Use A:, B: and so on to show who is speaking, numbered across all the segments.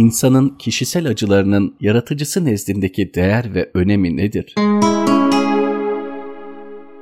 A: İnsanın kişisel acılarının yaratıcısı nezdindeki değer ve önemi nedir?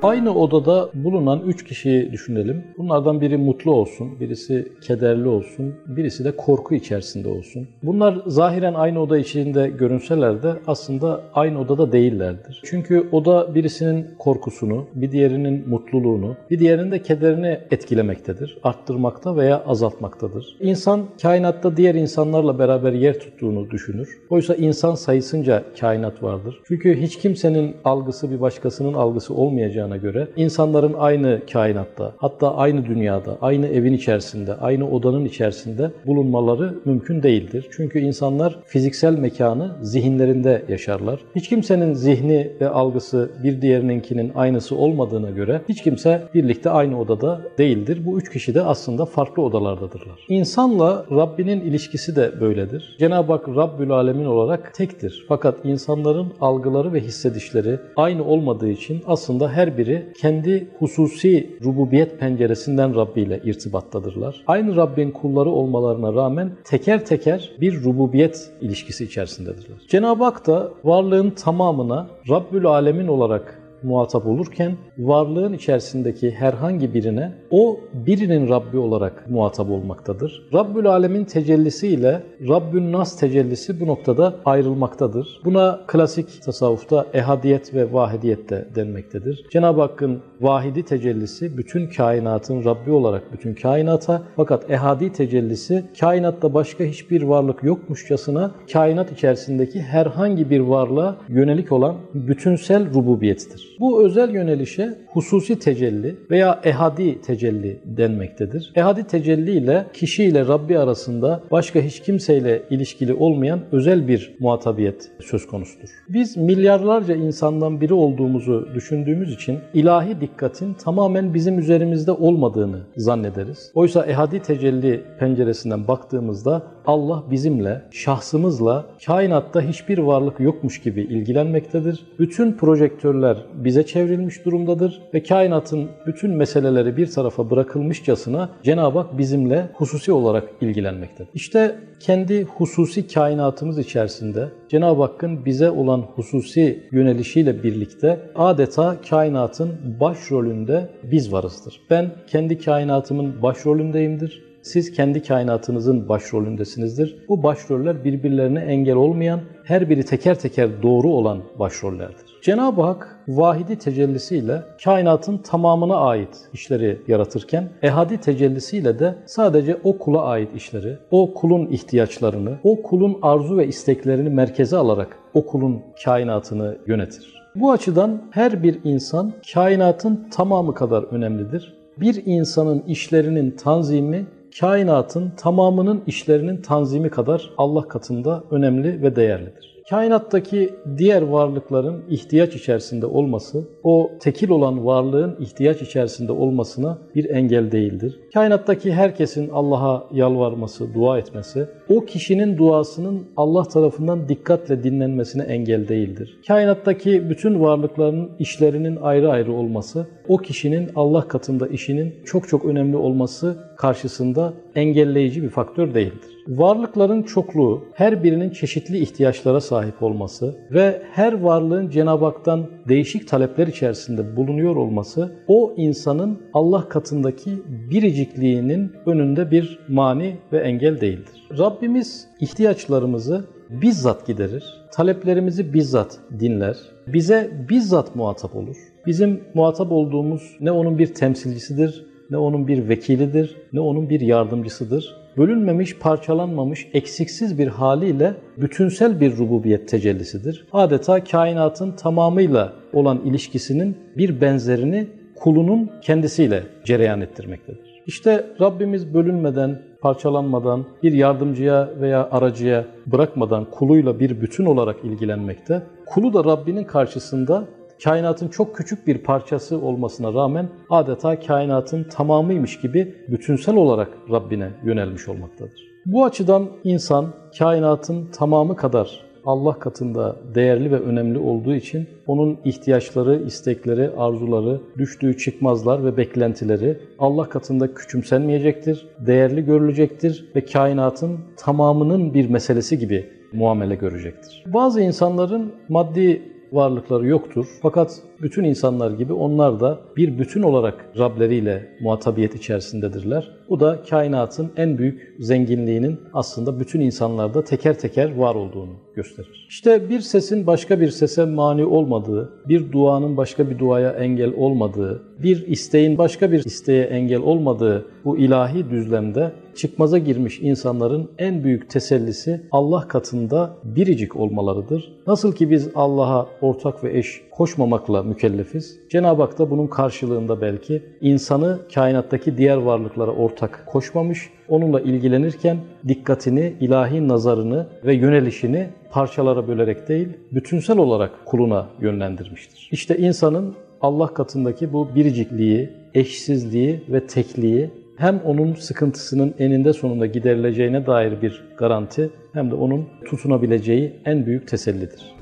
B: Aynı odada bulunan üç kişiyi düşünelim. Bunlardan biri mutlu olsun, birisi kederli olsun, birisi de korku içerisinde olsun. Bunlar zahiren aynı oda içinde görünseler de aslında aynı odada değillerdir. Çünkü oda birisinin korkusunu, bir diğerinin mutluluğunu, bir diğerinin de kederini etkilemektedir, arttırmakta veya azaltmaktadır. İnsan kainatta diğer insanlarla beraber yer tuttuğunu düşünür. Oysa insan sayısınca kainat vardır. Çünkü hiç kimsenin algısı bir başkasının algısı olmayacağını olmayacağına göre insanların aynı kainatta, hatta aynı dünyada, aynı evin içerisinde, aynı odanın içerisinde bulunmaları mümkün değildir. Çünkü insanlar fiziksel mekanı zihinlerinde yaşarlar. Hiç kimsenin zihni ve algısı bir diğerininkinin aynısı olmadığına göre hiç kimse birlikte aynı odada değildir. Bu üç kişi de aslında farklı odalardadırlar. İnsanla Rabbinin ilişkisi de böyledir. Cenab-ı Hak Rabbül Alemin olarak tektir. Fakat insanların algıları ve hissedişleri aynı olmadığı için aslında her biri kendi hususi rububiyet penceresinden Rabbi ile irtibattadırlar. Aynı Rabbin kulları olmalarına rağmen teker teker bir rububiyet ilişkisi içerisindedirler. Cenab-ı Hak da varlığın tamamına Rabbül Alemin olarak muhatap olurken varlığın içerisindeki herhangi birine o birinin Rabbi olarak muhatap olmaktadır. Rabbül Alemin tecellisi ile Rabbün Nas tecellisi bu noktada ayrılmaktadır. Buna klasik tasavvufta ehadiyet ve vahidiyet de denmektedir. Cenab-ı Hakk'ın vahidi tecellisi bütün kainatın Rabbi olarak bütün kainata fakat ehadi tecellisi kainatta başka hiçbir varlık yokmuşçasına kainat içerisindeki herhangi bir varlığa yönelik olan bütünsel rububiyettir. Bu özel yönelişe hususi tecelli veya ehadi tecelli denmektedir. Ehadi tecelli ile kişi ile Rabbi arasında başka hiç kimseyle ilişkili olmayan özel bir muhatabiyet söz konusudur. Biz milyarlarca insandan biri olduğumuzu düşündüğümüz için ilahi dikkatin tamamen bizim üzerimizde olmadığını zannederiz. Oysa ehadi tecelli penceresinden baktığımızda Allah bizimle, şahsımızla kainatta hiçbir varlık yokmuş gibi ilgilenmektedir. Bütün projektörler bize çevrilmiş durumdadır ve kainatın bütün meseleleri bir tarafa bırakılmışçasına Cenab-ı Hak bizimle hususi olarak ilgilenmektedir. İşte kendi hususi kainatımız içerisinde Cenab-ı Hakk'ın bize olan hususi yönelişiyle birlikte adeta kainatın başrolünde biz varızdır. Ben kendi kainatımın başrolündeyimdir. Siz kendi kainatınızın başrolündesinizdir. Bu başroller birbirlerine engel olmayan, her biri teker teker doğru olan başrollerdir. Cenab-ı Hak vahidi tecellisiyle kainatın tamamına ait işleri yaratırken ehadi tecellisiyle de sadece o kula ait işleri, o kulun ihtiyaçlarını, o kulun arzu ve isteklerini merkeze alarak o kulun kainatını yönetir. Bu açıdan her bir insan kainatın tamamı kadar önemlidir. Bir insanın işlerinin tanzimi kainatın tamamının işlerinin tanzimi kadar Allah katında önemli ve değerlidir. Kainattaki diğer varlıkların ihtiyaç içerisinde olması, o tekil olan varlığın ihtiyaç içerisinde olmasına bir engel değildir. Kainattaki herkesin Allah'a yalvarması, dua etmesi, o kişinin duasının Allah tarafından dikkatle dinlenmesine engel değildir. Kainattaki bütün varlıkların işlerinin ayrı ayrı olması, o kişinin Allah katında işinin çok çok önemli olması karşısında engelleyici bir faktör değildir. Varlıkların çokluğu, her birinin çeşitli ihtiyaçlara sahip olması ve her varlığın Cenab-ı Hak'tan değişik talepler içerisinde bulunuyor olması o insanın Allah katındaki biricikliğinin önünde bir mani ve engel değildir. Rabbimiz ihtiyaçlarımızı bizzat giderir, taleplerimizi bizzat dinler, bize bizzat muhatap olur. Bizim muhatap olduğumuz ne onun bir temsilcisidir, ne onun bir vekilidir, ne onun bir yardımcısıdır. Bölünmemiş, parçalanmamış, eksiksiz bir haliyle bütünsel bir rububiyet tecellisidir. Adeta kainatın tamamıyla olan ilişkisinin bir benzerini kulunun kendisiyle cereyan ettirmektedir. İşte Rabbimiz bölünmeden, parçalanmadan, bir yardımcıya veya aracıya bırakmadan kuluyla bir bütün olarak ilgilenmekte. Kulu da Rabbinin karşısında kainatın çok küçük bir parçası olmasına rağmen adeta kainatın tamamıymış gibi bütünsel olarak Rabbine yönelmiş olmaktadır. Bu açıdan insan kainatın tamamı kadar Allah katında değerli ve önemli olduğu için onun ihtiyaçları, istekleri, arzuları, düştüğü çıkmazlar ve beklentileri Allah katında küçümsenmeyecektir, değerli görülecektir ve kainatın tamamının bir meselesi gibi muamele görecektir. Bazı insanların maddi varlıkları yoktur. Fakat bütün insanlar gibi onlar da bir bütün olarak Rableriyle muhatabiyet içerisindedirler. Bu da kainatın en büyük zenginliğinin aslında bütün insanlarda teker teker var olduğunu gösterir. İşte bir sesin başka bir sese mani olmadığı, bir duanın başka bir duaya engel olmadığı, bir isteğin başka bir isteğe engel olmadığı bu ilahi düzlemde çıkmaza girmiş insanların en büyük tesellisi Allah katında biricik olmalarıdır. Nasıl ki biz Allah'a ortak ve eş koşmamakla mükellefiz. Cenab-ı Hak da bunun karşılığında belki insanı kainattaki diğer varlıklara ortak koşmamış, onunla ilgilenirken dikkatini, ilahi nazarını ve yönelişini parçalara bölerek değil, bütünsel olarak kuluna yönlendirmiştir. İşte insanın Allah katındaki bu biricikliği, eşsizliği ve tekliği hem onun sıkıntısının eninde sonunda giderileceğine dair bir garanti hem de onun tutunabileceği en büyük tesellidir.